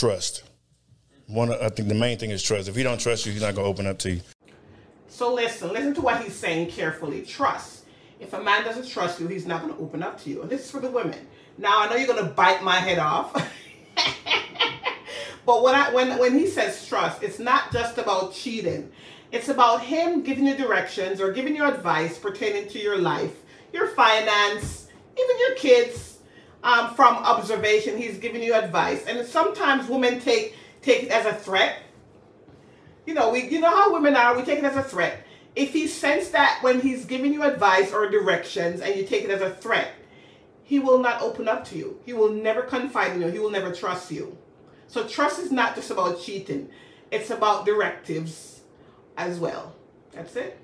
trust. One, I think the main thing is trust. If he don't trust you, he's not gonna open up to you. So listen, listen to what he's saying carefully. Trust. If a man doesn't trust you, he's not to open up to you. And this is for the women. Now I know you're to bite my head off. but when I when when he says trust, it's not just about cheating. It's about him giving you directions or giving you advice pertaining to your life, your finance, even your kids. Um, from observation, he's giving you advice, and sometimes women take take it as a threat. You know, we you know how women are. We take it as a threat. If he sense that when he's giving you advice or directions, and you take it as a threat, he will not open up to you. He will never confide in you. He will never trust you. So trust is not just about cheating. It's about directives as well. That's it.